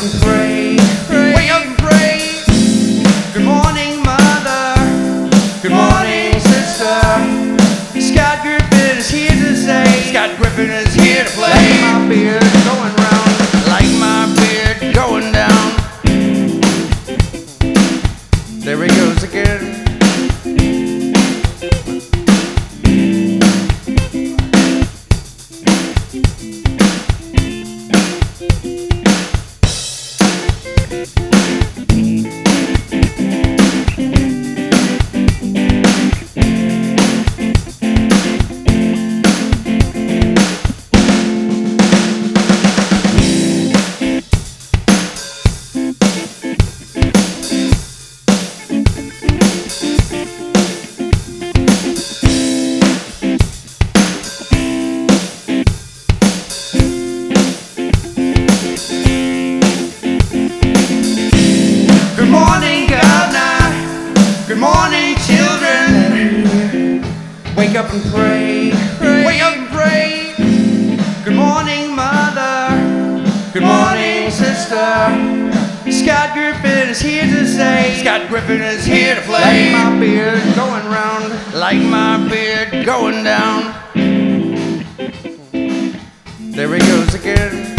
There he say. Scat whispers here to play. My fear going round. Like my fear going down. There he goes again. Good morning, governor. Good morning, children. Wake up and pray. Wake up and pray. Good morning, mother. Good morning, sister. Scott Griffin is here to say. Scott Griffin is here to play. Like my beard going round. Like my beard going down. There he goes again.